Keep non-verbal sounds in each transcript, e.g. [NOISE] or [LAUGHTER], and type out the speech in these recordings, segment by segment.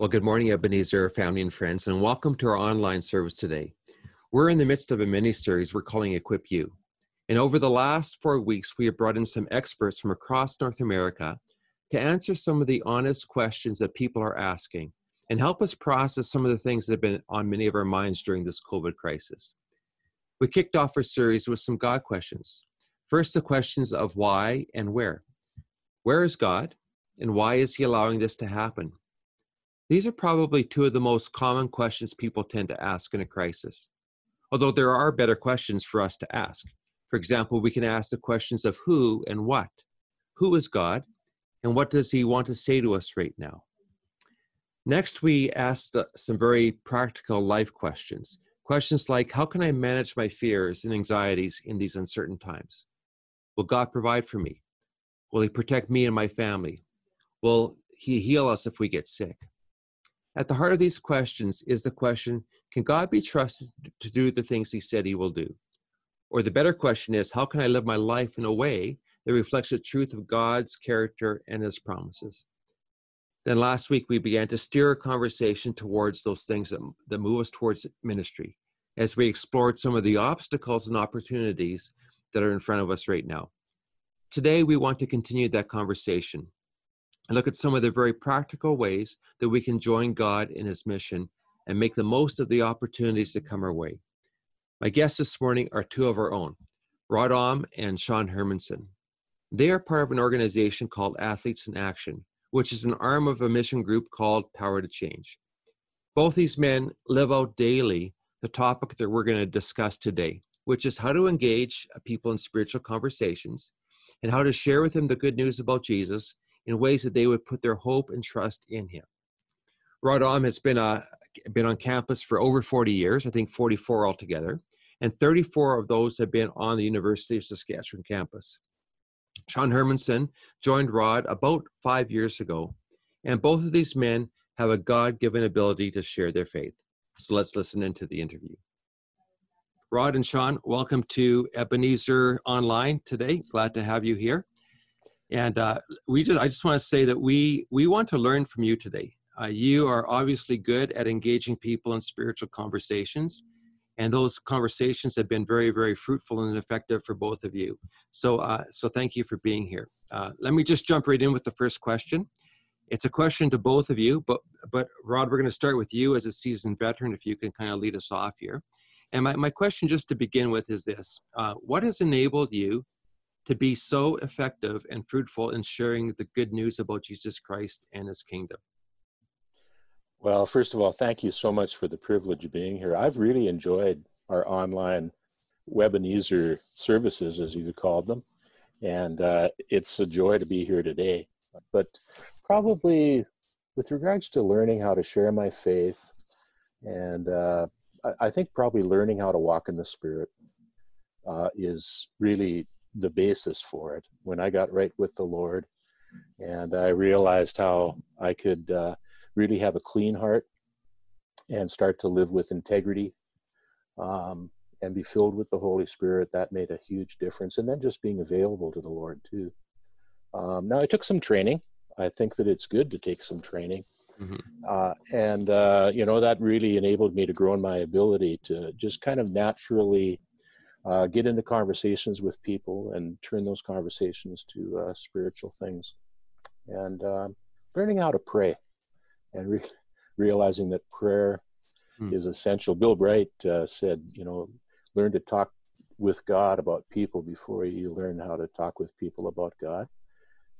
Well, good morning, Ebenezer family and friends, and welcome to our online service today. We're in the midst of a mini series we're calling Equip You. And over the last four weeks, we have brought in some experts from across North America to answer some of the honest questions that people are asking and help us process some of the things that have been on many of our minds during this COVID crisis. We kicked off our series with some God questions. First, the questions of why and where. Where is God, and why is He allowing this to happen? These are probably two of the most common questions people tend to ask in a crisis. Although there are better questions for us to ask. For example, we can ask the questions of who and what. Who is God, and what does He want to say to us right now? Next, we ask some very practical life questions. Questions like How can I manage my fears and anxieties in these uncertain times? Will God provide for me? Will He protect me and my family? Will He heal us if we get sick? At the heart of these questions is the question Can God be trusted to do the things He said He will do? Or the better question is How can I live my life in a way that reflects the truth of God's character and His promises? Then last week, we began to steer a conversation towards those things that, that move us towards ministry as we explored some of the obstacles and opportunities that are in front of us right now. Today, we want to continue that conversation and look at some of the very practical ways that we can join God in His mission and make the most of the opportunities that come our way. My guests this morning are two of our own, Rod Om and Sean Hermanson. They are part of an organization called Athletes in Action, which is an arm of a mission group called Power to Change. Both these men live out daily the topic that we're going to discuss today, which is how to engage people in spiritual conversations and how to share with them the good news about Jesus in ways that they would put their hope and trust in him. Rod Om has been, uh, been on campus for over 40 years, I think 44 altogether, and 34 of those have been on the University of Saskatchewan campus. Sean Hermanson joined Rod about five years ago, and both of these men have a God given ability to share their faith. So let's listen into the interview. Rod and Sean, welcome to Ebenezer Online today. Glad to have you here. And uh, we just, I just want to say that we we want to learn from you today. Uh, you are obviously good at engaging people in spiritual conversations, and those conversations have been very, very fruitful and effective for both of you. So, uh, so thank you for being here. Uh, let me just jump right in with the first question. It's a question to both of you, but but Rod, we're going to start with you as a seasoned veteran. If you can kind of lead us off here. And my, my question, just to begin with, is this: uh, What has enabled you to be so effective and fruitful in sharing the good news about Jesus Christ and his kingdom? Well, first of all, thank you so much for the privilege of being here. I've really enjoyed our online Webinezer services, as you called them, and uh, it's a joy to be here today. But probably with regards to learning how to share my faith, and uh, I think probably learning how to walk in the Spirit uh, is really the basis for it. When I got right with the Lord, and I realized how I could uh, really have a clean heart and start to live with integrity um, and be filled with the Holy Spirit, that made a huge difference. And then just being available to the Lord too. Um, now, I took some training. I think that it's good to take some training. Mm-hmm. Uh, and, uh, you know, that really enabled me to grow in my ability to just kind of naturally uh, get into conversations with people and turn those conversations to uh, spiritual things and uh, learning how to pray and re- realizing that prayer mm. is essential bill bright uh, said you know learn to talk with god about people before you learn how to talk with people about god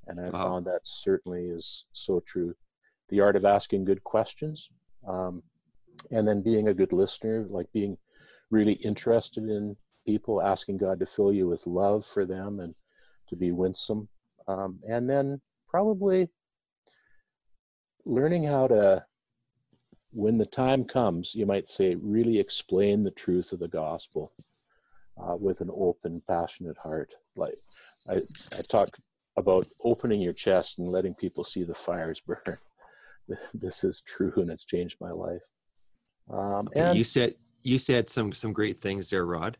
and i wow. found that certainly is so true the art of asking good questions um, and then being a good listener like being really interested in people, asking God to fill you with love for them and to be winsome. Um, and then probably learning how to when the time comes, you might say, really explain the truth of the gospel uh, with an open, passionate heart. Like I, I talk about opening your chest and letting people see the fires [LAUGHS] burn. this is true, and it's changed my life. Um, and you said you said some some great things there, Rod,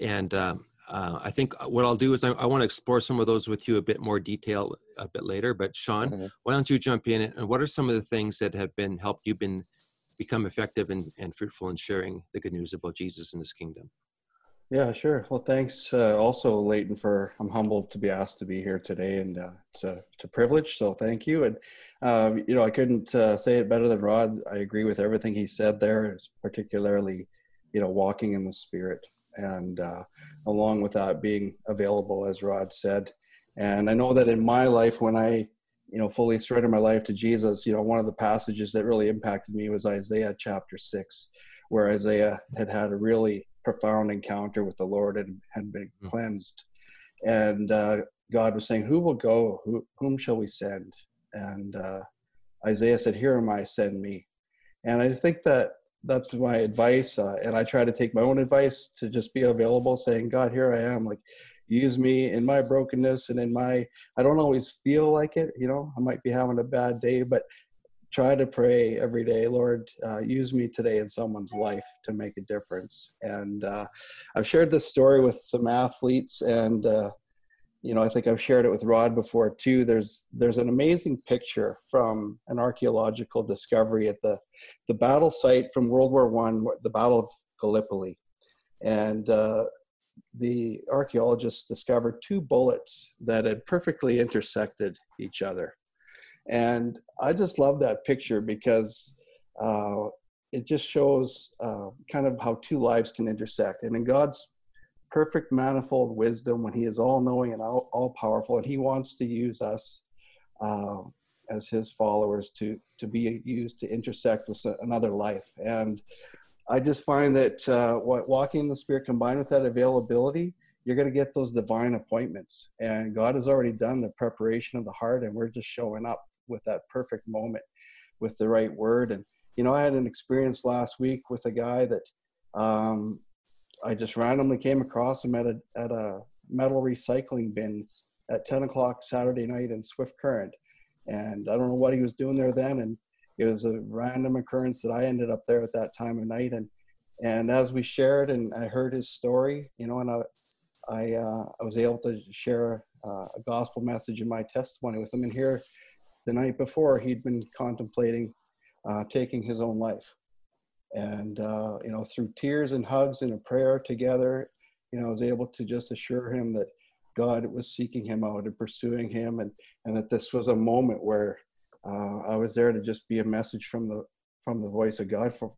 and um, uh, I think what I'll do is I, I want to explore some of those with you a bit more detail a bit later. But Sean, mm-hmm. why don't you jump in and what are some of the things that have been helped you been become effective and, and fruitful in sharing the good news about Jesus and His kingdom? Yeah, sure. Well, thanks uh, also, Leighton, for I'm humbled to be asked to be here today, and uh, it's, a, it's a privilege. So thank you. And um, you know, I couldn't uh, say it better than Rod. I agree with everything he said there. It's particularly, you know, walking in the Spirit, and uh, along with that, being available, as Rod said. And I know that in my life, when I, you know, fully surrendered my life to Jesus, you know, one of the passages that really impacted me was Isaiah chapter six, where Isaiah had had a really profound encounter with the Lord and had been mm-hmm. cleansed. And uh, God was saying, Who will go? Who, whom shall we send? And uh, Isaiah said, Here am I, send me. And I think that that's my advice. Uh, and I try to take my own advice to just be available, saying, God, here I am. Like, use me in my brokenness and in my, I don't always feel like it. You know, I might be having a bad day, but try to pray every day lord uh, use me today in someone's life to make a difference and uh, i've shared this story with some athletes and uh, you know i think i've shared it with rod before too. There's there's an amazing picture from an archaeological discovery at the the battle site from world war one the battle of gallipoli. And uh, the archaeologists discovered two bullets that had perfectly intersected each other. And I just love that picture because uh, it just shows uh, kind of how two lives can intersect. And in God's perfect manifold wisdom, when He is all knowing and all, all powerful, and He wants to use us uh, as His followers to, to be used to intersect with another life. And I just find that uh, what walking in the Spirit combined with that availability, you're going to get those divine appointments. And God has already done the preparation of the heart, and we're just showing up with that perfect moment with the right word. And, you know, I had an experience last week with a guy that um, I just randomly came across him at a, at a metal recycling bin at 10 o'clock Saturday night in Swift Current. And I don't know what he was doing there then. And it was a random occurrence that I ended up there at that time of night. And, and as we shared and I heard his story, you know, and I, I, uh, I was able to share uh, a gospel message in my testimony with him. And here the night before he'd been contemplating uh, taking his own life and uh, you know through tears and hugs and a prayer together you know i was able to just assure him that god was seeking him out and pursuing him and and that this was a moment where uh, i was there to just be a message from the from the voice of god for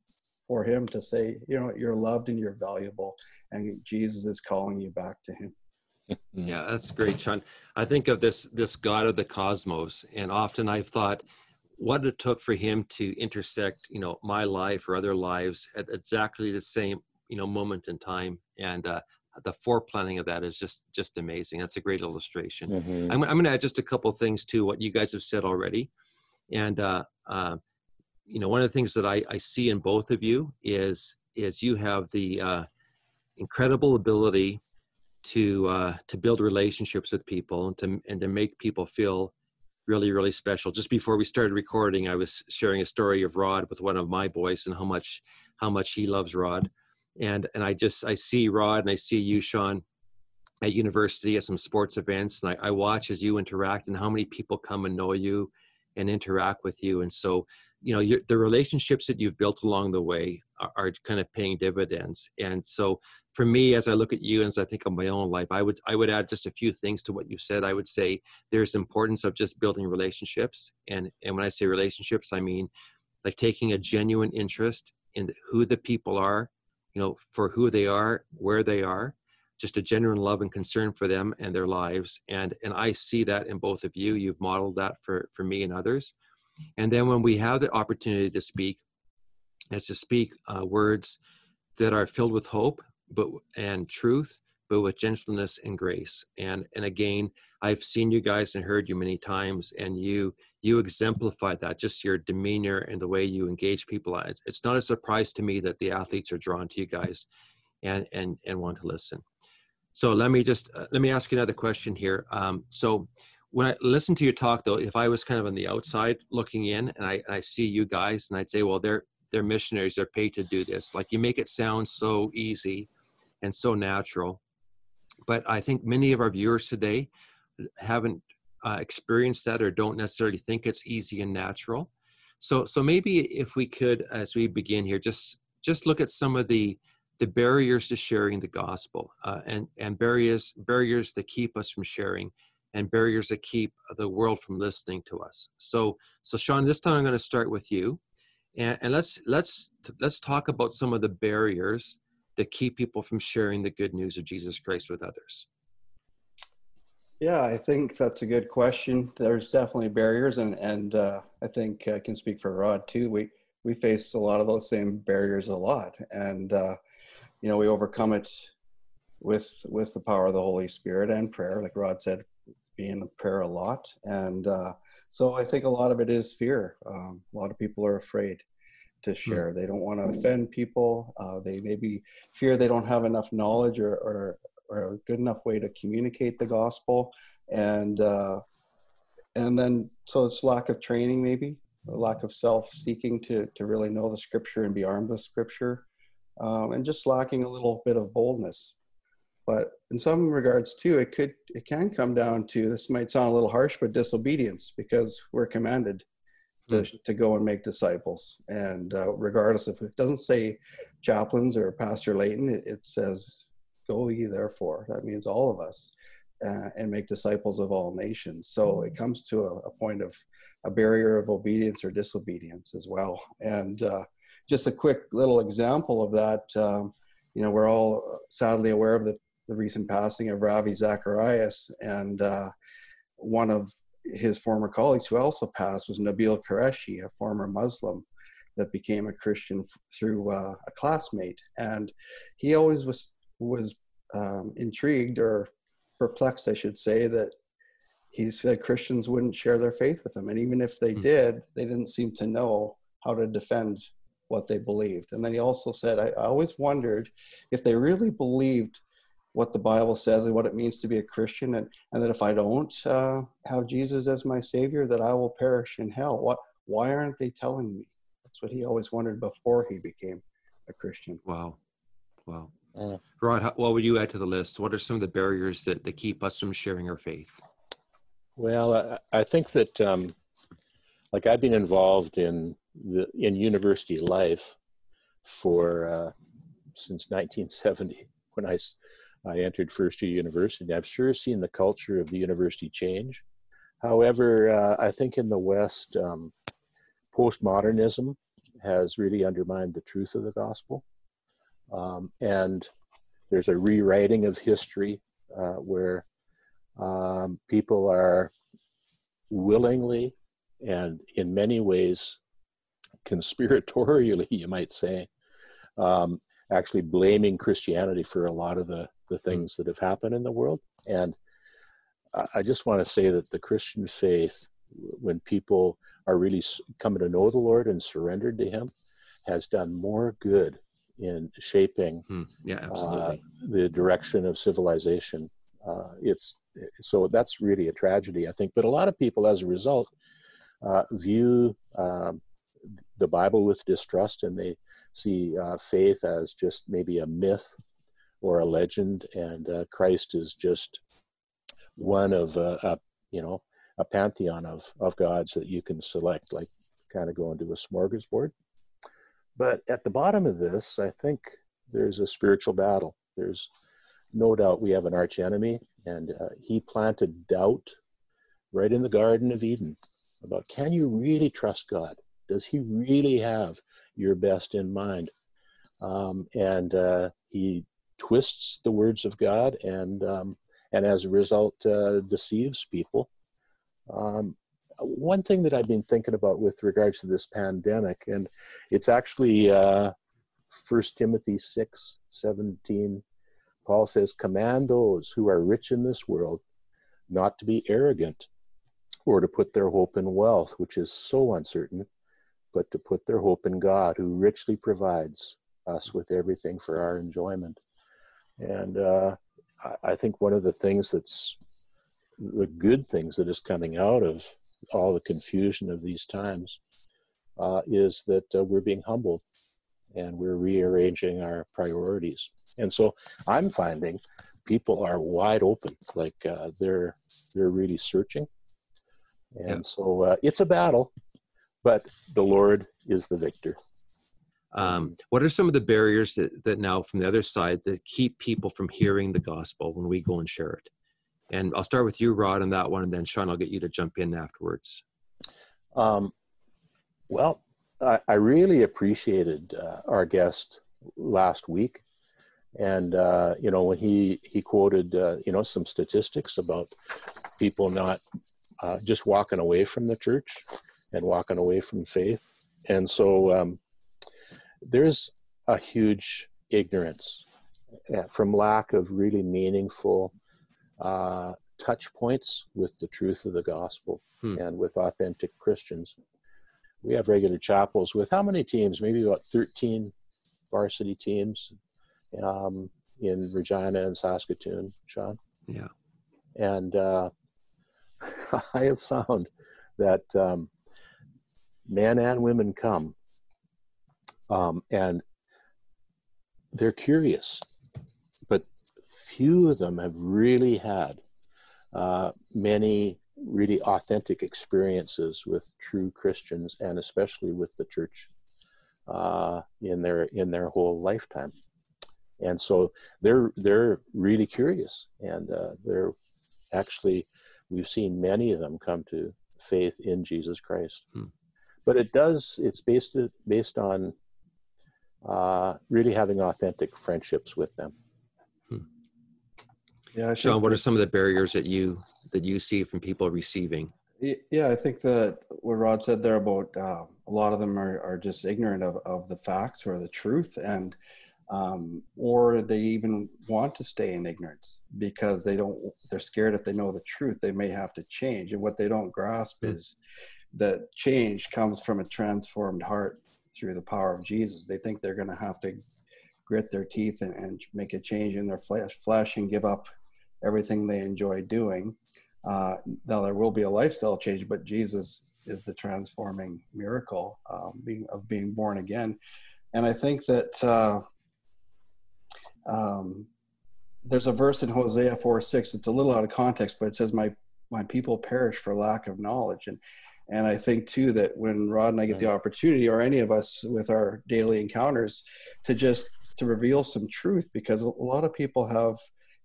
for him to say you know you're loved and you're valuable and jesus is calling you back to him [LAUGHS] yeah, that's great, Sean. I think of this this God of the cosmos, and often I've thought what it took for him to intersect, you know, my life or other lives at exactly the same, you know, moment in time, and uh, the foreplanning of that is just just amazing. That's a great illustration. Mm-hmm. I'm, I'm going to add just a couple things to what you guys have said already, and uh, uh, you know, one of the things that I, I see in both of you is is you have the uh, incredible ability to uh, to build relationships with people and to and to make people feel really really special. Just before we started recording, I was sharing a story of Rod with one of my boys and how much how much he loves Rod, and and I just I see Rod and I see you, Sean, at university at some sports events, and I, I watch as you interact and how many people come and know you and interact with you, and so you know the relationships that you've built along the way are, are, kind of paying dividends. And so for me as i look at you and as i think of my own life i would i would add just a few things to what you said. I would say there's importance of just building relationships. And and when i say relationships i mean like taking a genuine interest in who the people are you know for who they are where they are just a genuine love and concern for them and their lives. And and i see that in both of you. You've modeled that for for me and others and then when we have the opportunity to speak, is to speak uh, words that are filled with hope, but and truth, but with gentleness and grace. And and again, I've seen you guys and heard you many times, and you you exemplify that just your demeanor and the way you engage people. It's not a surprise to me that the athletes are drawn to you guys and and and want to listen. So let me just uh, let me ask you another question here. Um, so when i listen to your talk though if i was kind of on the outside looking in and i, and I see you guys and i'd say well they're they're missionaries they're paid to do this like you make it sound so easy and so natural but i think many of our viewers today haven't uh, experience that or don't necessarily think it's easy and natural. So, so maybe if we could, as we begin here, just just look at some of the the barriers to sharing the gospel uh, and and barriers barriers that keep us from sharing and barriers that keep the world from listening to us. So, so Sean, this time I'm going to start with you, and, and let's let's let's talk about some of the barriers that keep people from sharing the good news of Jesus Christ with others. Yeah, I think that's a good question. There's definitely barriers, and and uh, I think I can speak for Rod too. We we face a lot of those same barriers a lot, and uh, you know we overcome it with with the power of the Holy Spirit and prayer, like Rod said, being in prayer a lot, and uh, so I think a lot of it is fear. Um, a lot of people are afraid to hmm. share. They don't want to offend people. Uh, they maybe fear they don't have enough knowledge or, or or a good enough way to communicate the gospel and uh, and then so it's lack of training maybe a lack of self-seeking to to really know the scripture and be armed with scripture um, and just lacking a little bit of boldness but in some regards too it could it can come down to this might sound a little harsh but disobedience because we're commanded to, mm. to go and make disciples and uh, regardless if it doesn't say chaplains or pastor Leighton it, it says Go ye therefore. That means all of us. Uh, and make disciples of all nations. So it comes to a, a, point of a barrier of obedience or disobedience as well. And uh, just a quick little example of that, um, you know, we're all sadly aware of the, the recent passing of Ravi Zacharias, and uh, one of his former colleagues who also passed was Nabil Qureshi, a former Muslim that became a Christian through uh, a classmate. And he always was was um, intrigued or perplexed, I should say, that he said Christians wouldn't share their faith with him. And even if they mm-hmm. did, they didn't seem to know how to defend what they believed. And then he also said, I, I always wondered if they really believed what the Bible says and what it means to be a Christian, and, and that if I don't uh, have Jesus as my Savior, that I will perish in hell. What? Why aren't they telling me? That's what he always wondered before he became a Christian. Wow, wow. Mm. Rod, what would you add to the list? What are some of the barriers that, that keep us from sharing our faith? Well, I, I think that, um, like, I've been involved in the in university life for uh, since 1970 when I I entered first year university. I've sure seen the culture of the university change. However, uh, I think in the West, um, postmodernism has really undermined the truth of the gospel. Um, and there's a rewriting of history uh, where um, people are willingly and in many ways conspiratorially, [LAUGHS] you might say, um, actually blaming Christianity for a lot of the, the things that have happened in the world. And I just want to say that the Christian faith, when people are really coming to know the Lord and surrendered to Him, has done more good in shaping hmm. yeah, uh, the direction of civilization. Uh, it's so that's really a tragedy, I think. But a lot of people, as a result, uh, view um, the Bible with distrust, and they see uh, faith as just maybe a myth or a legend, and uh, Christ is just one of a, a you know a pantheon of of gods that you can select, like kind of go into a smorgasbord. But at the bottom of this, I think there's a spiritual battle. There's no doubt we have an arch enemy, and uh, he planted doubt right in the Garden of Eden about can you really trust God? Does he really have your best in mind? Um, and uh, he twists the words of God, and um, and as a result, uh, deceives people. Um, one thing that I've been thinking about with regards to this pandemic, and it's actually uh, First Timothy 6 17. Paul says, Command those who are rich in this world not to be arrogant or to put their hope in wealth, which is so uncertain, but to put their hope in God, who richly provides us with everything for our enjoyment. And uh, I think one of the things that's the good things that is coming out of all the confusion of these times uh, is that uh, we're being humbled and we're rearranging our priorities. And so I'm finding people are wide open, like uh, they're they're really searching. And yeah. so uh, it's a battle, but the Lord is the victor. Um, what are some of the barriers that, that now from the other side that keep people from hearing the gospel when we go and share it? And I'll start with you, Rod, on that one, and then Sean, I'll get you to jump in afterwards. Um, well, I, I, really appreciated uh, our guest last week, and uh, you know when he he quoted uh, you know some statistics about people not uh, just walking away from the church and walking away from faith, and so um, there's a huge ignorance from lack of really meaningful uh, touch points with the truth of the gospel hmm. and with authentic Christians. We have regular chapels with how many teams? Maybe about 13 varsity teams um, in Regina and Saskatoon, Sean. Yeah. And uh, [LAUGHS] I have found that um, men and women come um, and they're curious, but few of them have really had uh, many really authentic experiences with true Christians and especially with the church uh, in their in their whole lifetime. And so they're they're really curious, and uh, they're actually we've seen many of them come to faith in Jesus Christ. Hmm. But it does it's based based on uh, really having authentic friendships with them. Hmm. Yeah, Sean, what are some of the barriers that you that you see from people receiving? Yeah, I think that what Rod said there about uh, a lot of them are, are just ignorant of, of the facts or the truth, and um, or they even want to stay in ignorance because they don't. They're scared if they know the truth, they may have to change. And what they don't grasp mm. is that change comes from a transformed heart through the power of Jesus. They think they're going to have to grit their teeth and, and, make a change in their flesh, flesh and give up everything they enjoy doing. Uh, now there will be a lifestyle change, but Jesus is the transforming miracle um, being, of being born again. And I think that uh, um, there's a verse in Hosea 4 6. It's a little out of context, but it says, "My my people perish for lack of knowledge." And and I think too that when Rod and I get the opportunity, or any of us with our daily encounters, to just to reveal some truth, because a lot of people have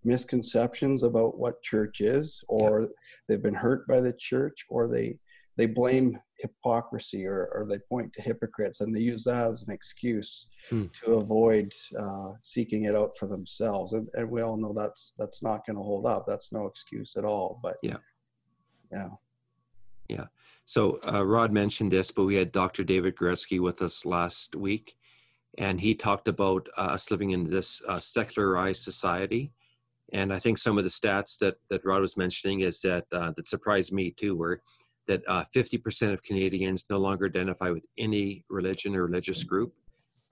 misconceptions about what church is, or yeah. they've been hurt by the church, or they they blame hypocrisy or, or they point to hypocrites and they use that as an excuse hmm. to avoid uh, seeking it out for themselves. And, and we all know that's that's not going to hold up. That's no excuse at all but yeah. Yeah yeah so uh, Rod mentioned this, but we had Dr. David Guretzki with us last week, and he talked about uh, us living in this uh, secularized society. And I think some of the stats that that Rod was mentioning is that uh, that surprised me too, were that 50% uh, of Canadians no longer identify with any religion or religious group,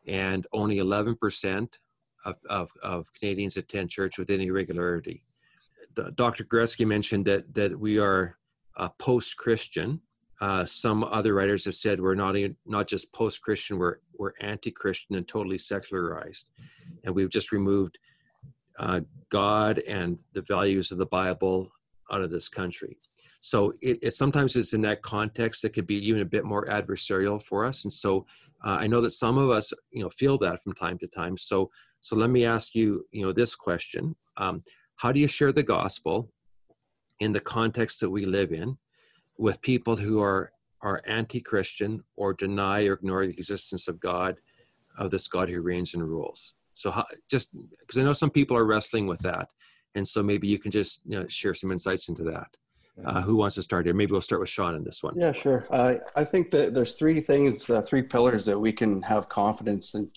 and only 11% of, of, of Canadians attend church with any regularity. Dr. Guretzki mentioned that that we are uh, post-Christian, uh, some other writers have said we're not even, not just post-Christian, we're we're anti-Christian and totally secularized, and we've just removed uh, God and the values of the Bible out of this country. So it, it, sometimes it's in that context that could be even a bit more adversarial for us. And so uh, I know that some of us, you know, feel that from time to time. So so let me ask you, you know, this question: um, How do you share the gospel in the context that we live in? with people who are are anti-Christian or deny or ignore the existence of God, of this God who reigns and rules. So how, just because I know some people are wrestling with that, and so maybe you can just you know, share some insights into that. Uh, who wants to start here? Maybe we'll start with Sean in this one. Yeah, sure. Uh, I think that there's three things, uh, three pillars that we can have confidence in,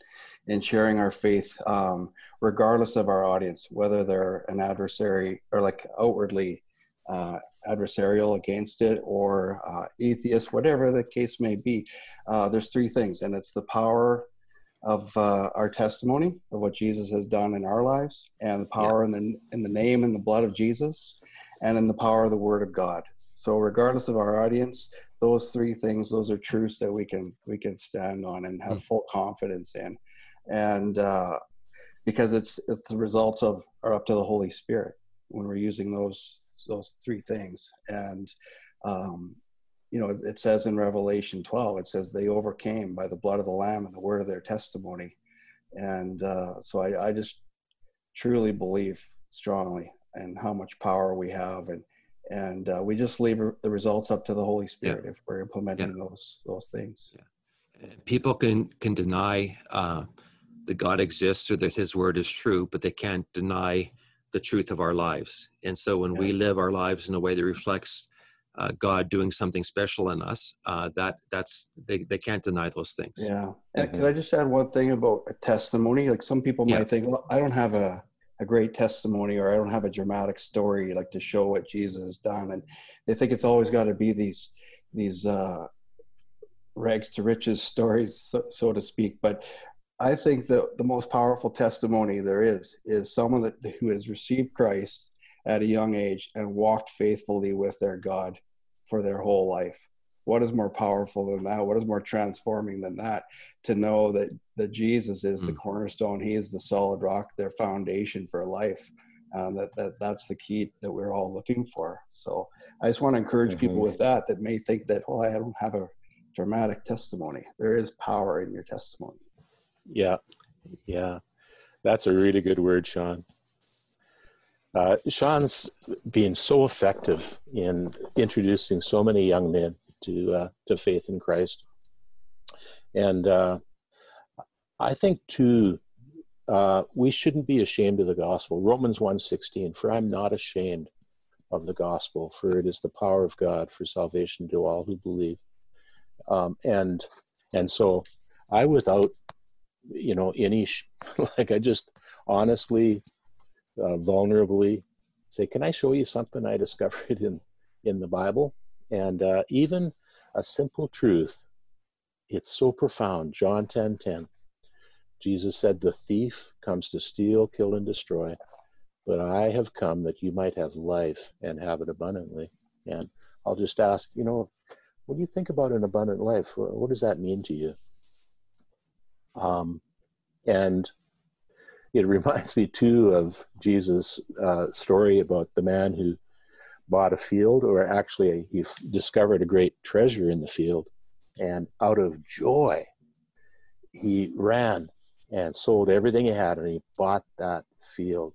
in sharing our faith, um, regardless of our audience, whether they're an adversary or like outwardly uh, adversarial against it or uh, atheist, whatever the case may be, uh, there's three things, and it's the power of uh, our testimony of what Jesus has done in our lives, and the power yeah. in the in the name and the blood of Jesus, and in the power of the Word of God. So, regardless of our audience, those three things, those are truths that we can we can stand on and have mm. full confidence in, and uh, because it's it's the results of are up to the Holy Spirit when we're using those those three things, and um, you know it says in Revelation 12, it says they overcame by the blood of the Lamb and the word of their testimony, and uh, so I, I just truly believe strongly and how much power we have and and uh, we just leave the results up to the Holy Spirit yeah. if we're implementing yeah. those those things. Yeah. People can can deny uh, that God exists or that His Word is true, but they can't deny the truth of our lives. And so when we live our lives in a way that reflects uh, God doing something special in us, uh, that that's they, they can't deny those things. Yeah. Mm-hmm. Can I just add one thing about a testimony? Like some people might think, well, I don't have a a great testimony or I don't have a dramatic story like to show what Jesus has done. And they think it's always got to be these these uh, rags to riches [LAUGHS] stories, so, so, to speak. But I think the the most powerful testimony there is is someone that who has received Christ at a young age and walked faithfully with their God for their whole life. What is more powerful than that? What is more transforming than that? To know that that jesus is mm. the hmm. cornerstone. He is the solid rock their foundation for life. Um, that, that that's the key that we're all looking for. So i just want to encourage mm-hmm. people with that that may think that oh i don't have a dramatic testimony. There is power in your testimony yeah yeah that's a really good word sean uh, Sean's been so effective in introducing so many young men to uh, to faith in Christ. And uh, I think too, uh, we shouldn't be ashamed of the gospel. Romans 1.16, for I'm not ashamed of the gospel, for it is the power of God for salvation to all who believe. Um, and and so I, without you know any, [LAUGHS] like I just honestly, uh, vulnerably say, can I show you something I [LAUGHS] discovered in in the Bible? And uh, even a simple truth, it's so profound. John 10 10. Jesus said, The thief comes to steal, kill, and destroy, but I have come that you might have life and have it abundantly. And I'll just ask, you know, do you think about an abundant life? What does that mean to you? Um, and it [LAUGHS] reminds me too of Jesus' uh, story about the man who bought a field, or actually he discovered a great treasure in the field, and out of joy, he ran and sold everything he had, and he bought that field.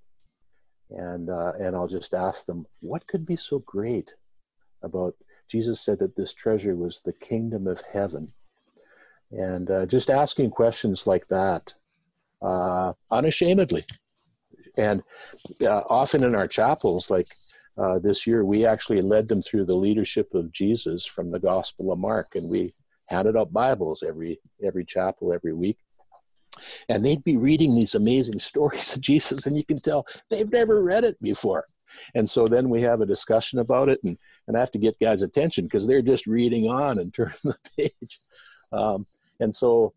And uh, and I'll just ask them, what could be so great about? Jesus said that this treasure was the kingdom of heaven, and uh, just asking questions like that, uh, unashamedly, and uh, often in our chapels, like uh, this year, we actually led them through the leadership of Jesus from the Gospel of Mark, and we handed out Bibles every every chapel every week. And they'd be reading these amazing [LAUGHS] stories of Jesus, and you can tell they've never read it before. And so then we have a discussion about it, and, and I have to get guys' attention because they're just reading on and turning the page. Um, and so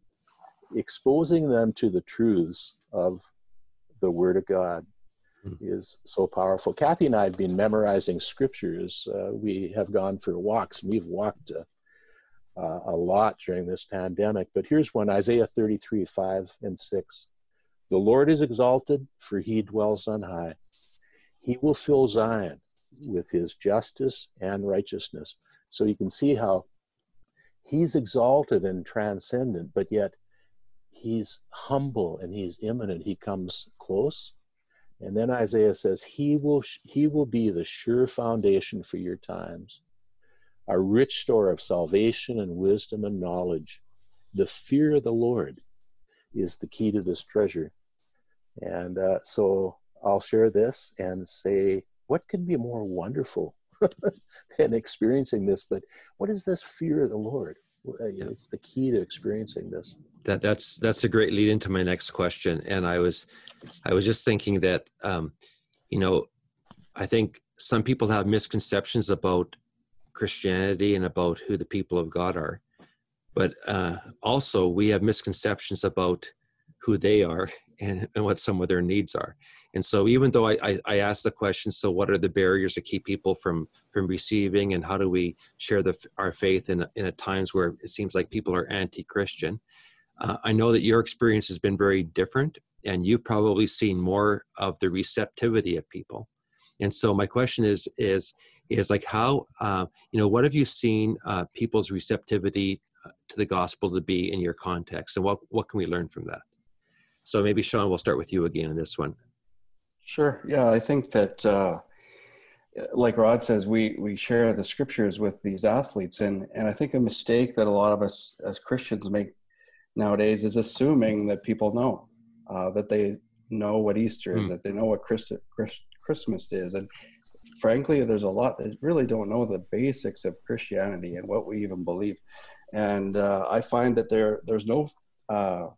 exposing them to the truths of the Word of God mm. is so powerful. Kathy and I have been memorizing scriptures. Uh, we have gone for walks. We've walked uh, uh, a lot during this pandemic. But here's one Isaiah 33 5 and 6. The Lord is exalted, for he dwells on high. He will fill Zion with his justice and righteousness. So you can see how he's exalted and transcendent, but yet he's humble and he's immanent. He comes close and then Isaiah says, He will, he will be the sure foundation for your times, a rich store of salvation and wisdom and knowledge. The fear of the Lord is the key to this treasure. And uh, so I'll share this and say, what could be more wonderful [LAUGHS] than experiencing this? But what is this fear of the Lord? It's the key to experiencing this that that's that's a great lead into my next question and i was i was just thinking that um you know i think some people have misconceptions about Christianity and about who the people of God are. But uh, also, we have misconceptions about who they are [LAUGHS] and, and what some of their needs are. And so, even though I, I, I ask the question, so what are the barriers that keep people from from receiving, and how do we share the, our faith in in a times where it seems like people are anti-Christian? Uh, I know that your experience has been very different, and you've probably seen more of the receptivity of people. And so, my question is is is like how uh, you know what have you seen uh, people's receptivity uh, to the gospel to be in your context, and what what can we learn from that? So maybe Sean, we'll start with you again in this one. Sure. Yeah, I think that, uh, like Rod says, we we share the scriptures with these athletes, and and I think a mistake that a lot of us as Christians make nowadays is assuming that people know uh, that they know what Easter is, mm. that they know what Christ, Christ, Christmas is, and frankly, there's a lot that really don't know the basics of Christianity and what we even believe. And uh, I find that there there's no uh,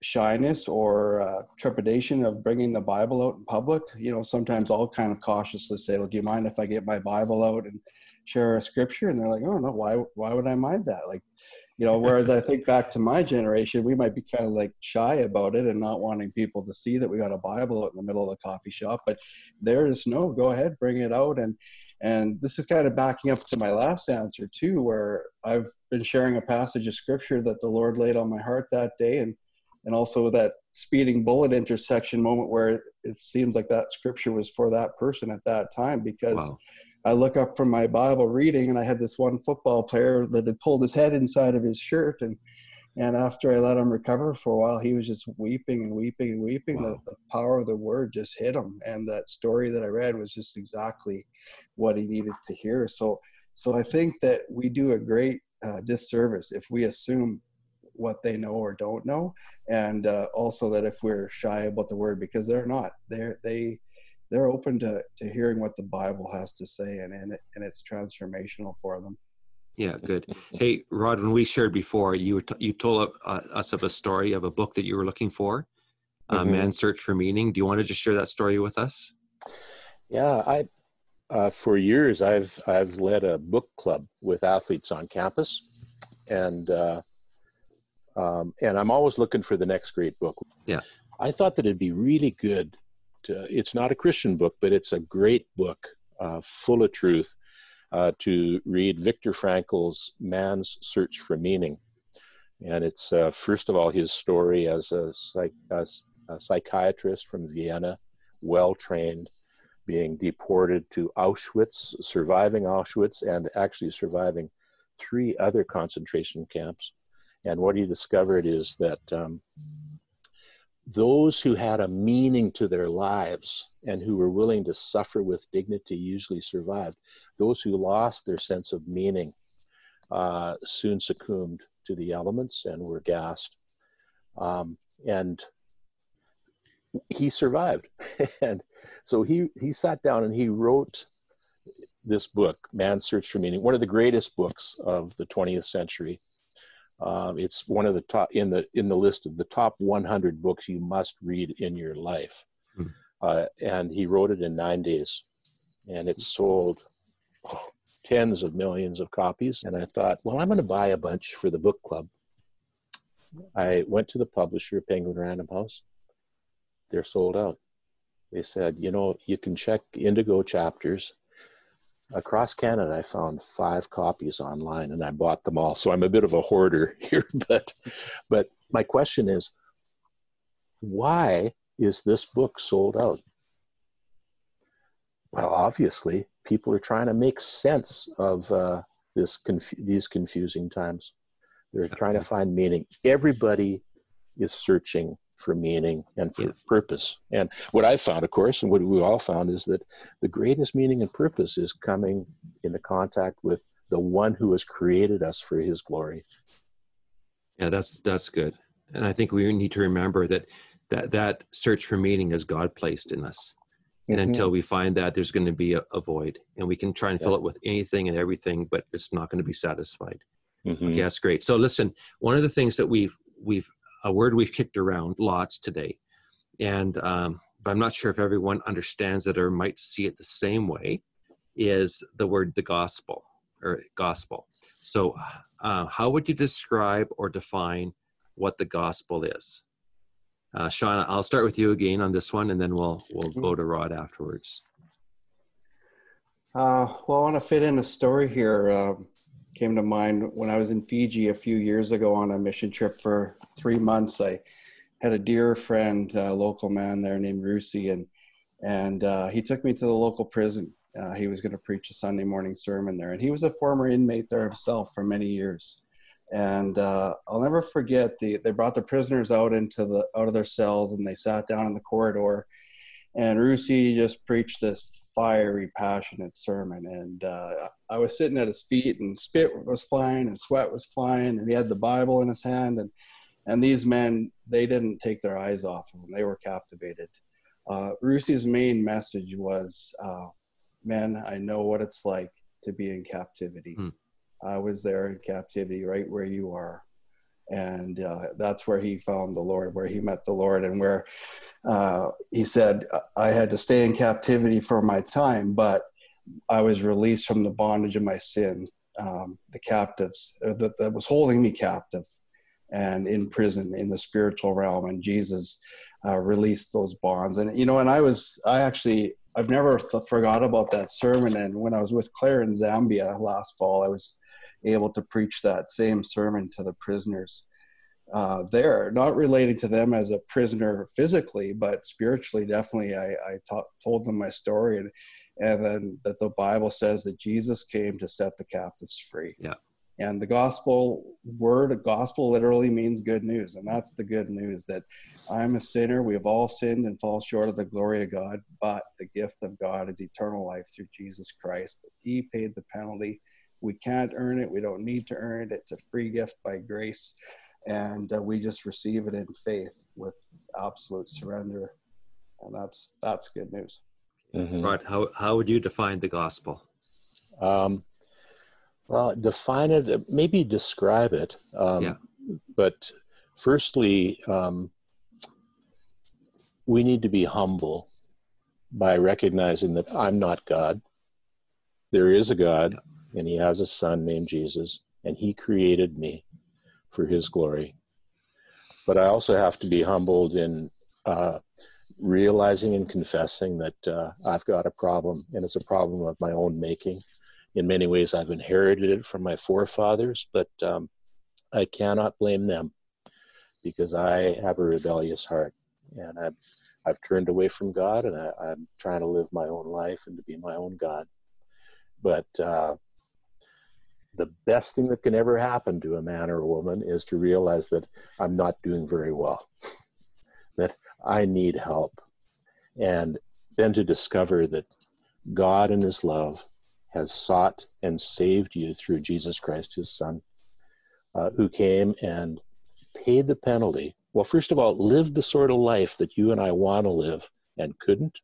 shyness or uh, trepidation of bringing the Bible out in public. You know, sometimes I'll kind of cautiously say, "Well, do you mind if I get my Bible out and share a scripture?" And they're like, "Oh no, why? Why would I mind that?" Like, you know. Whereas I think back to my generation, we might be kind of like shy about it and not wanting people to see that we got a Bible out in the middle of the coffee shop. But there's no, go ahead, bring it out and. And this is kind of backing up to my last answer too, where I've been sharing a passage of scripture that the Lord laid on my heart that day, and and also that speeding bullet intersection moment where it seems like that scripture was for that person at that time because wow. I look up from my Bible reading and I had this one football player that had pulled his head inside of his shirt and and after I let him recover for a while, he was just weeping and weeping and weeping. Wow. The, the, power of the word just hit him, and that story that I read was just exactly what he needed to hear. So, so I think that we do a great uh, disservice if we assume what they know or don't know. And uh, also that if we're shy about the word because they're not they're they they're open to to hearing what the bible has to say and and, it, and it's transformational for them. Yeah good. Hey rod when we shared before you were t- you told uh, us of a story of a book that you were looking for uh, mm-hmm. man's search for meaning. Do you want to just share that story with us? Yeah i uh, for years i've i've led a book club with athletes on campus. And uh, um, and I'm always looking for the next great book. Yeah. I thought that it'd be really good. To, it's not a Christian book, but it's a great book, uh, full of truth, uh, to read Viktor Frankl's Man's Search for Meaning. And it's, uh, first of all, his story as a, psych, as a psychiatrist from Vienna, well trained, being deported to Auschwitz, surviving Auschwitz, and actually surviving three other concentration camps and what he discovered is that um, those who had a meaning to their lives and who were willing to suffer with dignity usually survived. Those who lost their sense of meaning uh, soon succumbed to the elements and were gassed. Um, and he survived. [LAUGHS] and so he, he sat down and he wrote this book, Man's Search for Meaning, one of the greatest books of the 20th century. Um, it's one of the top in the in the list of the top 100 books you must read in your life. Hmm. Uh, and he wrote it in nine days, and it sold oh, tens of millions of copies. And I thought, well, I'm going to buy a bunch for the book club. I went to the publisher, Penguin Random House. They're sold out. They said, you know, you can check Indigo chapters across Canada, I found five copies online and I bought them all. So I'm a bit of a hoarder [LAUGHS] here, but but my question is why is this book sold out? Well, obviously, people are trying to make sense of uh, this conf- these confusing times. They're trying to find meaning. Everybody is searching for meaning and for purpose. And what I've found, of course, and what we all found is that the greatest meaning and purpose is coming into contact with the one who has created us for his glory. Yeah, that's that's good. And I think we need to remember that that that search for meaning is God placed in us. And mm-hmm. until we find that, there's going to be a, a, void, and we can try and fill it with anything and everything, but it's not going to be satisfied. Mm-hmm. Okay, that's great. So listen, one of the things that we've we've a word we've kicked around lots today, and um, but I'm not sure if everyone understands it or might see it the same way, is the word the gospel or gospel. So, uh, how would you describe or define what the gospel is? Uh, Sean, I'll start with you again on this one, and then we'll we'll go to Rod afterwards. Uh, well, I want to fit in a story here. Uh, came to mind when I was in Fiji a few years ago on a mission trip for three months. I had a dear friend, a local man there named Rusi, and and uh, he took me to the local prison. Uh, he was going to preach a Sunday morning sermon there, and he was a former inmate there himself for many years. And uh, I'll never forget the they brought the prisoners out into the out of their cells, and they sat down in the corridor, and Rusi just preached this fiery, passionate sermon. And uh, I was sitting at his feet, and spit was flying, and sweat was flying, and he had the Bible in his hand, and and these men they didn't take their eyes off of him; they were captivated. Uh, Rusi's main message was, uh, "Men, I know what it's like to be in captivity. Hmm. I was there in captivity, right where you are." And uh, that's where he found the Lord, where he met the Lord, and where uh, he said, I had to stay in captivity for my time, but I was released from the bondage of my sin, um, the captives uh, that, that was holding me captive and in prison in the spiritual realm. And Jesus uh, released those bonds. And, you know, and I was, I actually, I've never th- forgot about that sermon. And when I was with Claire in Zambia last fall, I was able to preach that same sermon to the prisoners uh, there, not relating to them as a prisoner physically, but spiritually, definitely. I, I ta- told them my story, and and then that the Bible says that Jesus came to set the captives free. Yeah. And the gospel word, gospel literally means good news, and that's the good news that I'm a sinner. We have all sinned and fall short of the glory of God, but the gift of God is eternal life through Jesus Christ. He paid the penalty. We can't earn it. We don't need to earn it. It's a free gift by grace and uh, we just receive it in faith with absolute surrender and that's that's good news mm-hmm. right how, how would you define the gospel um, well define it maybe describe it um, yeah. but firstly um, we need to be humble by recognizing that i'm not god there is a god and he has a son named jesus and he created me for His glory. But I also have to be humbled in uh, realizing and confessing that uh, I've got a problem, and it's a problem of my own making. In many ways, I've inherited it from my forefathers, but um, I cannot blame them because I have a rebellious heart, and I've I've turned away from God, and I, am trying to live my own life and to be my own God. But uh, the best thing that can ever happen to a man or a woman is to realize that I'm not doing very well, [LAUGHS] that I need help. And then to discover that God in His love has sought and saved you through Jesus Christ, His Son, uh, who came and paid the penalty. Well, first of all, lived the sort of life that you and I want to live and couldn't.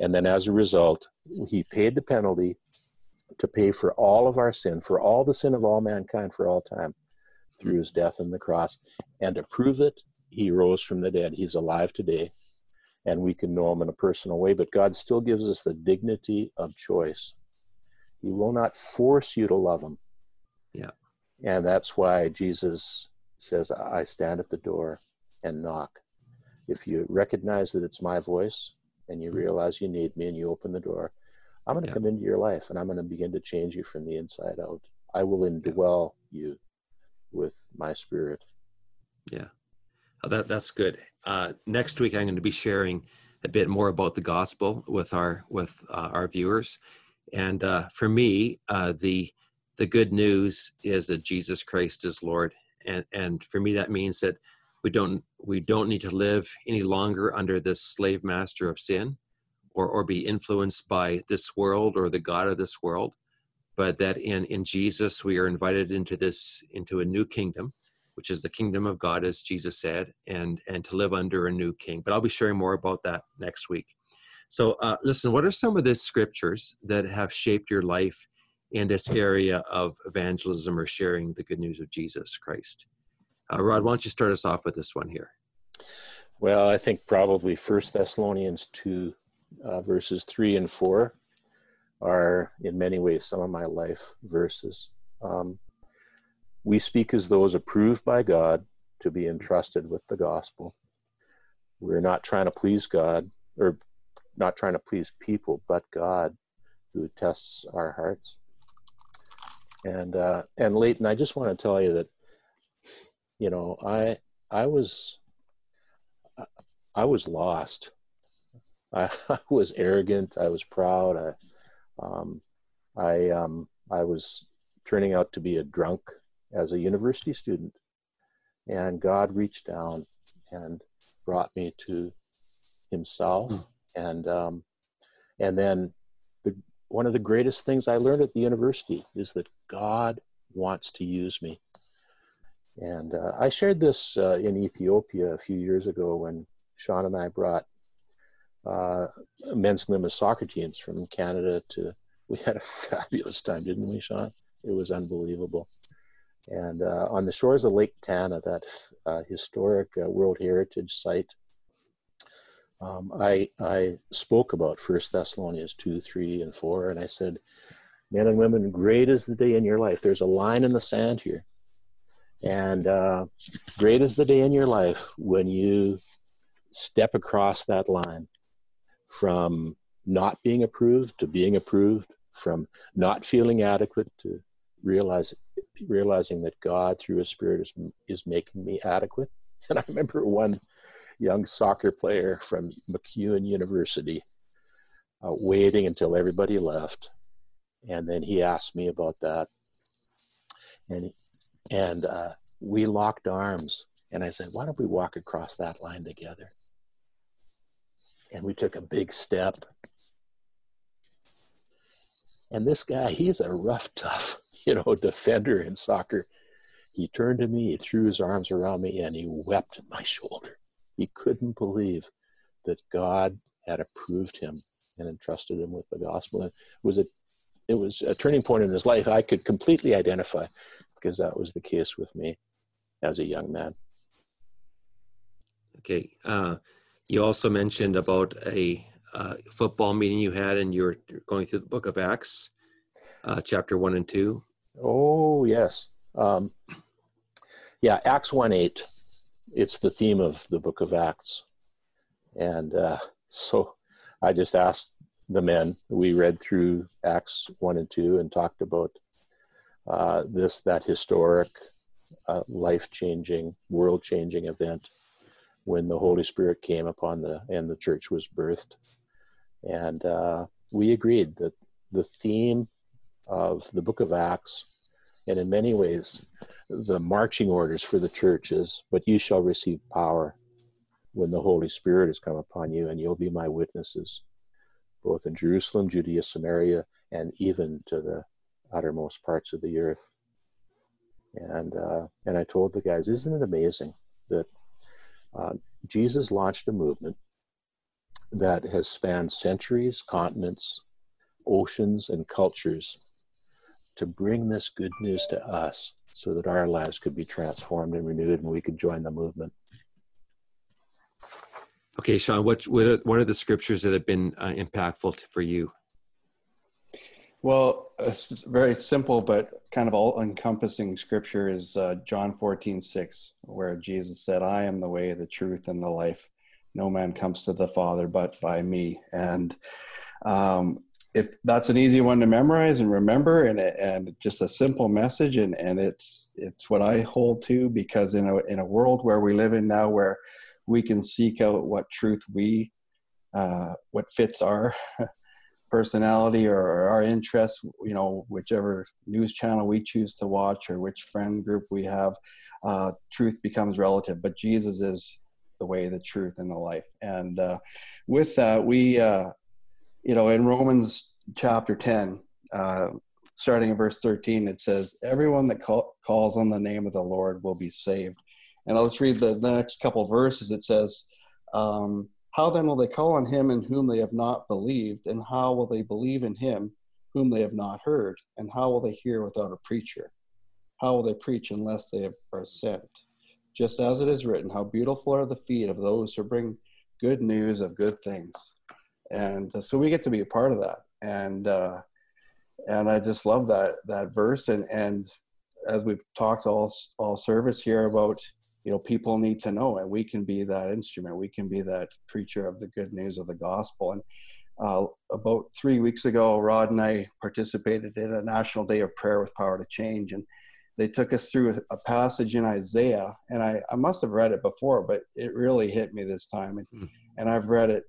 And then as a result, He paid the penalty to pay for all of our sin, for all the sin of all mankind for all time through his death on the cross. And to prove it, he rose from the dead. He's alive today, and we can know him in a personal way, but God still gives us the dignity of choice. He will not force you to love him. Yeah. And that's why Jesus says, I stand at the door and knock. If you recognize that it's my voice and you realize you need me and you open the door, I'm going to yeah. come into your life and I'm going to begin to change you from the inside out. I will indwell you with my spirit. Yeah, oh, that that's good. Uh, next week, I'm going to be sharing a bit more about the gospel with our with uh, our viewers. And uh, for me, uh, the the good news is that Jesus Christ is Lord, and and for me that means that we don't we don't need to live any longer under this slave master of sin or, or be influenced by this world or the God of this world, but that in, in Jesus we are invited into this into a new kingdom, which is the kingdom of God, as Jesus said, and and to live under a new king. But I'll be sharing more about that next week. So uh, listen, what are some of the scriptures that have shaped your life in this area of evangelism or sharing the good news of Jesus Christ? Uh, Rod, why don't you start us off with this one here? Well, I think probably First Thessalonians 2, uh, verses 3 and 4 are in many ways some of my life verses. Um, we speak as those approved by God to be entrusted with the gospel. We're not trying to please God or not trying to please people, but God who tests our hearts. And uh, and Leighton, I just want to tell you that, you know, I I was I was lost. I, [LAUGHS] I was arrogant. I was proud. I um, I um, I was turning out to be a drunk as a university student, and God reached down and brought me to Himself, mm. and um, and then the, one of the greatest things I learned at the university is that God wants to use me. And uh, I shared this uh, in Ethiopia a few years ago when Sean and I brought uh, men's and women's soccer teams from Canada to. We had a fabulous time, didn't we, Sean? It was unbelievable. And uh, on the shores of Lake Tana, that uh, historic uh, World Heritage site, um, I, I spoke about First Thessalonians 2, 3, and 4, and I said, Men and women, great is the day in your life. There's a line in the sand here. And uh, great is the day in your life when you step across that line from not being approved to being approved, from not feeling adequate to realize, realizing that God through His Spirit is, is making me adequate. [LAUGHS] And I remember one young soccer player from MacEwan University uh, waiting until everybody left. And then he asked me about that. And, and uh, we locked arms. And I said, why don't we walk across that line together? And we took a big step. And this guy, he's a rough, [LAUGHS] tough, you know, defender in soccer. He turned to me, he threw his arms around me, and he wept at my shoulder. He couldn't believe that God had approved him and entrusted him with the gospel. It was a, it was a turning point in his life. I could completely identify because that was the case with me as a young man. Okay. Uh, you also mentioned about a uh, football meeting you had, and you were going through the book of Acts, uh, chapter one and two. Oh yes, um, yeah, Acts one eight. It's the theme of the book of Acts, and uh, so I just asked the men. We read through Acts one and two and talked about uh, this that historic, uh, life changing, world changing event when the Holy Spirit came upon the and the church was birthed, and uh, we agreed that the theme of the Book of Acts, and in many ways, the marching orders for the church is, "But you shall receive power when the Holy Spirit has come upon you, and you'll be my witnesses, both in Jerusalem, Judea, Samaria, and even to the uttermost parts of the earth." And uh, and I told the guys, "Isn't it amazing that?" Uh, Jesus launched a movement that has spanned centuries, continents, oceans, and cultures to bring this good news to us so that our lives could be transformed and renewed and we could join the movement. Okay, Sean, what, what, are, what are the scriptures that have been uh, impactful for you? Well, it's very simple, but kind of all encompassing scripture is uh, John 14, 6, where Jesus said, I am the way, the truth, and the life. No man comes to the Father but by me. And um, if that's an easy one to memorize and remember, and, and just a simple message, and, and it's it's what I hold to because in a in a world where we live in now, where we can seek out what truth we uh, what fits our [LAUGHS] personality or our interests, you know, whichever news channel we choose to watch or which friend group we have, uh, truth becomes relative. But Jesus is the way, the truth, and the life. And uh, with that, we, uh, you know, in Romans chapter 10, uh, starting in verse 13, it says, Everyone that call, calls on the name of the Lord will be saved. And I'll just read the, the next couple verses. It says, um, how then will they call on him in whom they have not believed? And how will they believe in him whom they have not heard? And how will they hear without a preacher? How will they preach unless they are sent? just as it is written, how beautiful are the feet of those who bring good news of good things. And uh, so we get to be a part of that. And, uh, and I just love that, that verse. And, and as we've talked all, all service here about, you know, people need to know, and we can be that instrument. We can be that preacher of the good news of the gospel. And uh, about three weeks ago, Rod and I participated in a National Day of Prayer with Power to Change. And they took us through a passage in Isaiah, and I, I must have read it before, but it really hit me this time. And, mm. and I've read it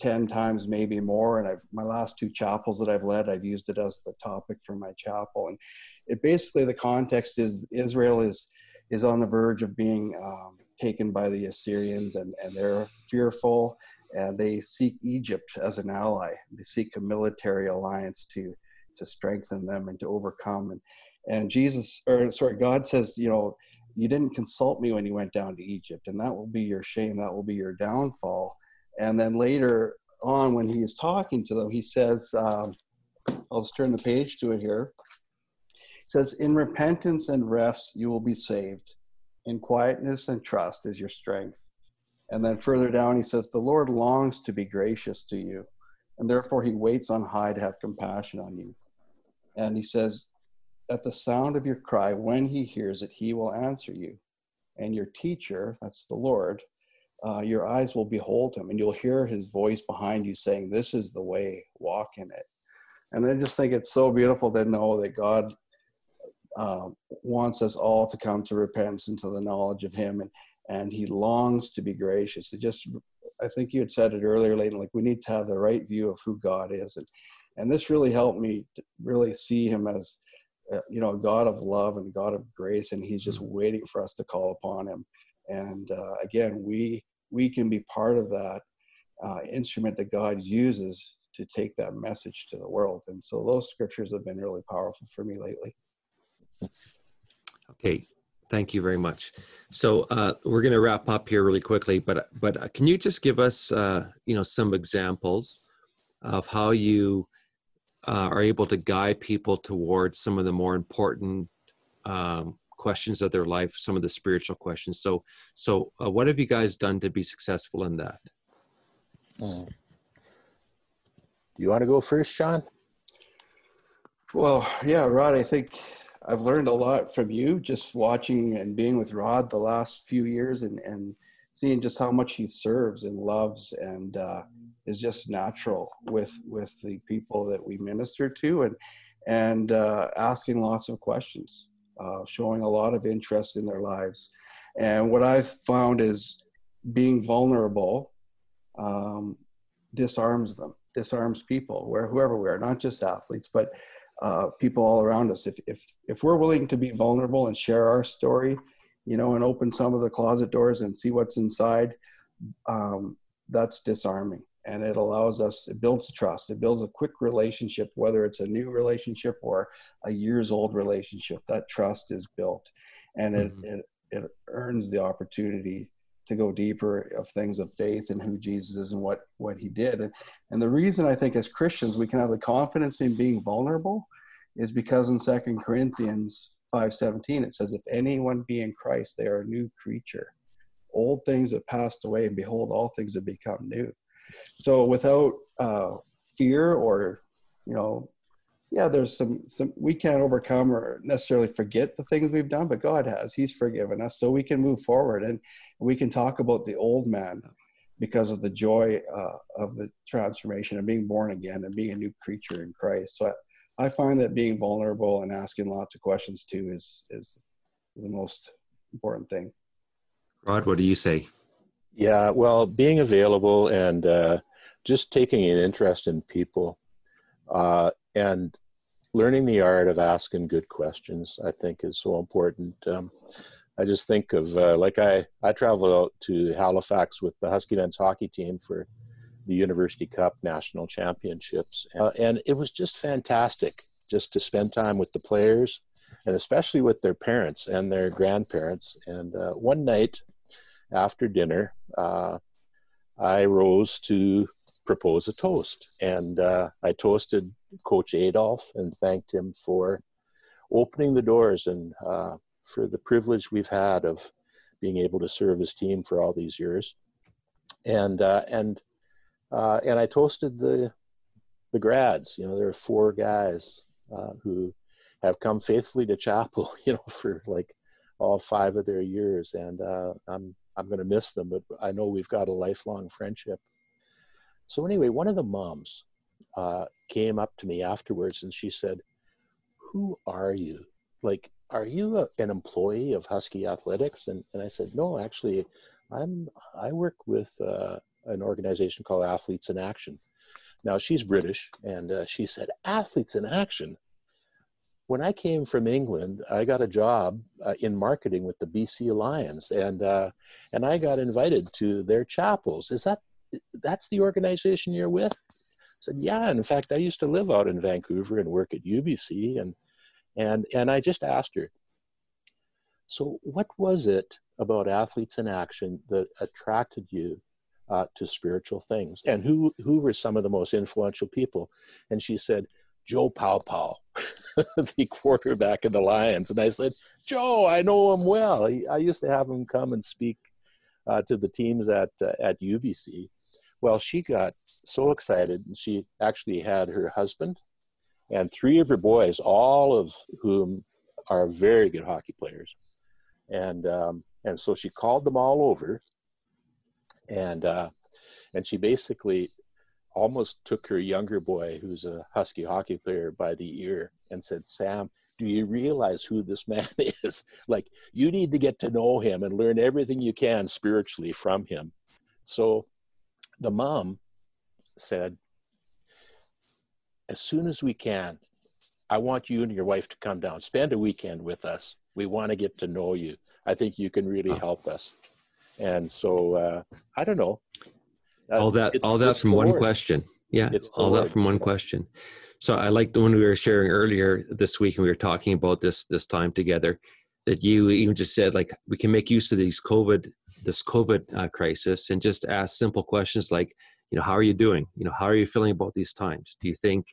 10 times, maybe more. And I've, my last two chapels that I've led, I've used it as the topic for my chapel. And it basically, the context is Israel is, is on the verge of being um, taken by the Assyrians, and, and they're fearful, and they seek Egypt as an ally. They seek a military alliance to, to strengthen them and to overcome. And, and Jesus, or sorry, God says, you know, you didn't consult me when you went down to Egypt, and that will be your shame. That will be your downfall. And then later on, when he is talking to them, he says, um, I'll just turn the page to it here. Says, In repentance and rest you will be saved. In quietness and trust is your strength. And then further down, he says, The Lord longs to be gracious to you, and therefore he waits on high to have compassion on you. And he says, at the sound of your cry, when he hears it, he will answer you. And your teacher, that's the Lord, uh, your eyes will behold him, and you'll hear his voice behind you saying, This is the way, walk in it. And I just think it's so beautiful to know that God uh, wants us all to come to repentance and to the knowledge of him, and, and he longs to be gracious. It just, I think you had said it earlier, Leighton, like we need to have the right view of who God is. And, and this really helped me really see him as uh, you know, a God of love and God of grace, and He's just waiting for us to call upon Him. And uh, again, we we can be part of that uh, instrument that God uses to take that message to the world. And so those scriptures have been really powerful for me lately. Okay, thank you very much. So uh, we're going to wrap up here really quickly, but but uh, can you just give us uh, you know some examples of how you uh, are able to guide people towards some of the more important um, questions of their life, some of the spiritual questions. So, so uh, what have you guys done to be successful in that? Mm. You want to go first, Sean? Well, yeah, Rod. I think I've learned a lot from you just watching and being with Rod the last few years, and and seeing just how much he serves and loves and uh, is just natural with with the people that we minister to and and uh, asking lots of questions uh, showing a lot of interest in their lives. And what i've found is being vulnerable um, disarms them disarms people where whoever we are not just athletes but uh, people all around us. If, if if we're willing to be vulnerable and share our story you know and open some of the closet doors and see what's inside um, that's disarming. And it allows us it builds trust. It builds a quick relationship whether it's a new relationship or a years old relationship. That trust is built and it, mm-hmm. it it earns the opportunity to go deeper of things of faith and who Jesus is and what what he did. And, and the reason I think as Christians we can have the confidence in being vulnerable is because in second Corinthians 5:17 it says if anyone be in Christ they are a new creature. Old things have passed away and behold all things have become new. So without uh, fear or, you know, yeah, there's some some we can't overcome or necessarily forget the things we've done, but God has. He's forgiven us, so we can move forward and we can talk about the old man because of the joy uh, of the transformation and being born again and being a new creature in Christ. So I, I find that being vulnerable and asking lots of questions too is is is the most important thing. Rod, what do you say? Yeah, well, being available and uh, just taking an interest in people uh, and learning the art of asking good questions, I think, is so important. Um, I just think of uh, like I I traveled out to Halifax with the Husky men's hockey team for the University Cup national championships, uh, and it was just fantastic just to spend time with the players and especially with their parents and their grandparents. And uh, one night after dinner, uh, I rose to propose a toast. And uh, I toasted Coach Adolph and thanked him for opening the doors and uh, for the privilege we've had of being able to serve his team for all these years. And uh, and uh, and I toasted the the grads. You know, there are four guys uh, who have come faithfully to chapel. [LAUGHS] You know, for like all five of their years, and uh, I'm I'm going to miss them, but I know we've got a lifelong friendship. So anyway, one of the moms uh, came up to me afterwards, and she said, "Who are you? Like, are you a, an employee of Husky Athletics?" And and I said, "No, actually, I'm I work with uh, an organization called Athletes in Action." Now she's British, and uh, she said, "Athletes in Action." when I came from England, I got a job uh, in marketing with the BC Lions, and uh, and I got invited to their chapels. Is that that's the organization you're with? Said, yeah. In fact, I used to live out in Vancouver and work at UBC, and and and I just asked her. So, what was it about athletes in action that attracted you uh, to spiritual things, and who who were some of the most influential people? And she said, Joe Paopao, [LAUGHS] the quarterback of the Lions. And I said, Joe, I know him well. I used to have him come and speak uh, to the teams at, uh, at UBC. Well, she got so excited. And she actually had her husband and three of her boys, all of whom are very good hockey players. And, um, and so she called them all over and, uh, and she basically almost took her younger boy, who's a Husky hockey player, by the ear and said, Sam, do you realize who this man [LAUGHS] is? like, you need to get to know him and learn everything you can spiritually from him. So the mom said, as soon as we can, I want you and your wife to come down, spend a weekend with us. We want to get to know you. I think you can really help us. And so, uh, I don't know. All that all that from one question. Yeah all that from one question. So i like the one we were sharing earlier this week and we were talking about this this time together that you even just said like we can make use of these covid this covid uh, crisis and just ask simple questions like you know how are you doing? You know how are you feeling about these times? Do you think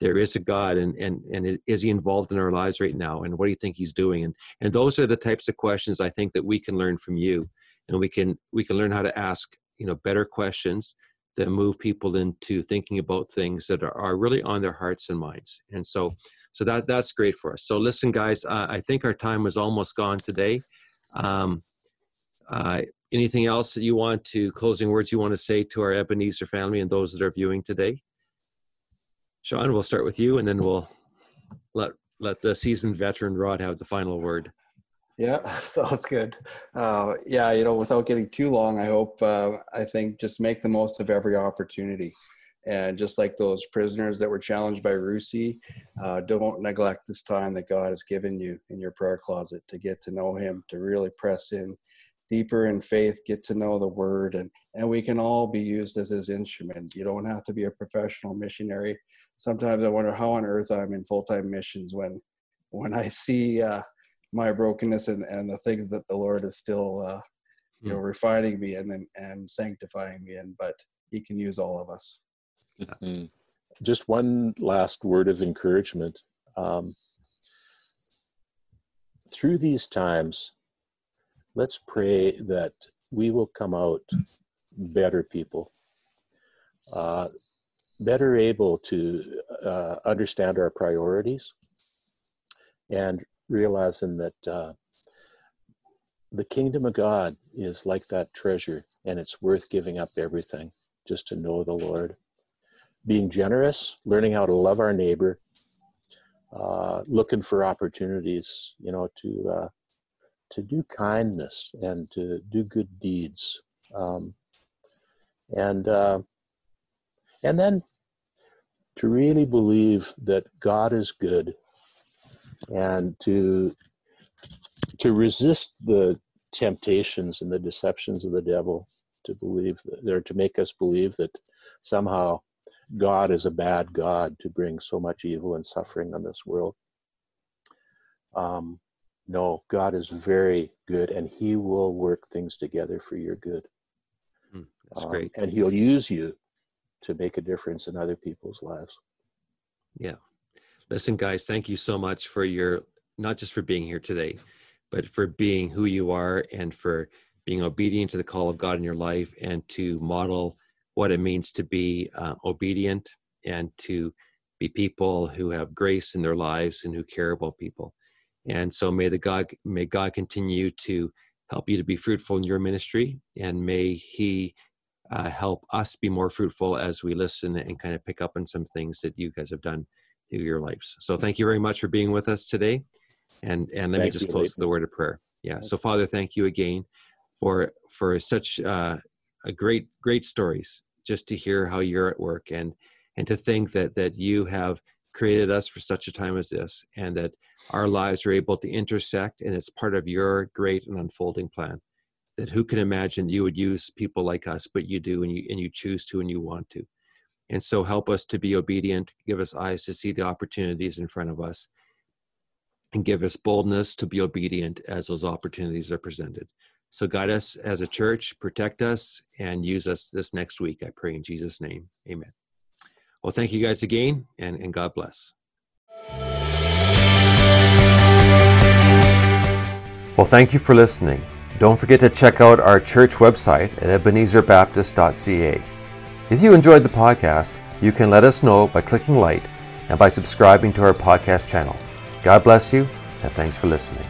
there is a god and and and is, is he involved in our lives right now? And what do you think he's doing? And and those are the types of questions i think that we can learn from you. And we can we can learn how to ask you know better questions that move people into thinking about things that are, are really on their hearts and minds. And so so that that's great for us. So listen guys i think our time is almost gone today. Um, uh, anything else that you want to closing words you want to say to our ebenezer family and those that are viewing today sean we'll start with you and then we'll let let the seasoned veteran rod have the final word yeah, [LAUGHS] sounds good. Uh, yeah, you know, without getting too long, I hope, uh, I think just make the most of every opportunity. And just like those prisoners that were challenged by Rusi, uh, don't neglect this time that God has given you in your prayer closet to get to know Him, to really press in deeper in faith, get to know the Word, and and we can all be used as His instrument. You don't have to be a professional missionary. Sometimes I wonder how on earth I'm in full time missions when when I see uh, my brokenness and, and the things that the Lord is still, uh, you know, hmm. refining me and, and, and sanctifying me in, but he can use all of us. Mm-hmm. Just one last word of encouragement. Um, through these times, let's pray that we will come out better people, uh, better able to uh, understand our priorities, and realizing that uh, the kingdom of God is like that treasure, and it's worth giving up everything just to know the Lord. Being generous, learning how to love our neighbor, uh, looking for opportunities, you know, to uh, to do kindness and to do good deeds, um, and uh, and then to really believe that God is good and to to resist the temptations and the deceptions of the devil to believe that or to make us believe that somehow God is a bad God to bring so much evil and suffering on this world. Um, no, God is very good, and He will work things together for your good. Mm, that's um, great, and He'll use you to make a difference in other people's lives. Yeah, Listen, guys, thank you so much for your not just for being here today, but for being who you are and for being obedient to the call of God in your life and to model what it means to be uh, obedient and to be people who have grace in their lives and who care about people. And so may the God may God continue to help you to be fruitful in your ministry, and may He uh, help us be more fruitful as we listen and kind of pick up on some things that you guys have done through your lives. So thank you very much for being with us today, and and let thank me just close with the word of prayer. Yeah. So Father, thank you again for for such uh, a great great stories just to hear how you're at work and and to think that that you have created us for such a time as this and that our lives are able to intersect and it's part of your great and unfolding plan. That who can imagine you would use people like us but you do and you and you choose to and you want to. And so help us to be obedient give us eyes to see the opportunities in front of us and give us boldness to be obedient as those opportunities are presented. So guide us as a church protect us and use us this next week i pray in jesus name. Amen well, thank you guys again, and, and God bless. Well, thank you for listening. Don't forget to check out our church website at ebenezerbaptist.ca. If you enjoyed the podcast, you can let us know by clicking like and by subscribing to our podcast channel. God bless you, and thanks for listening.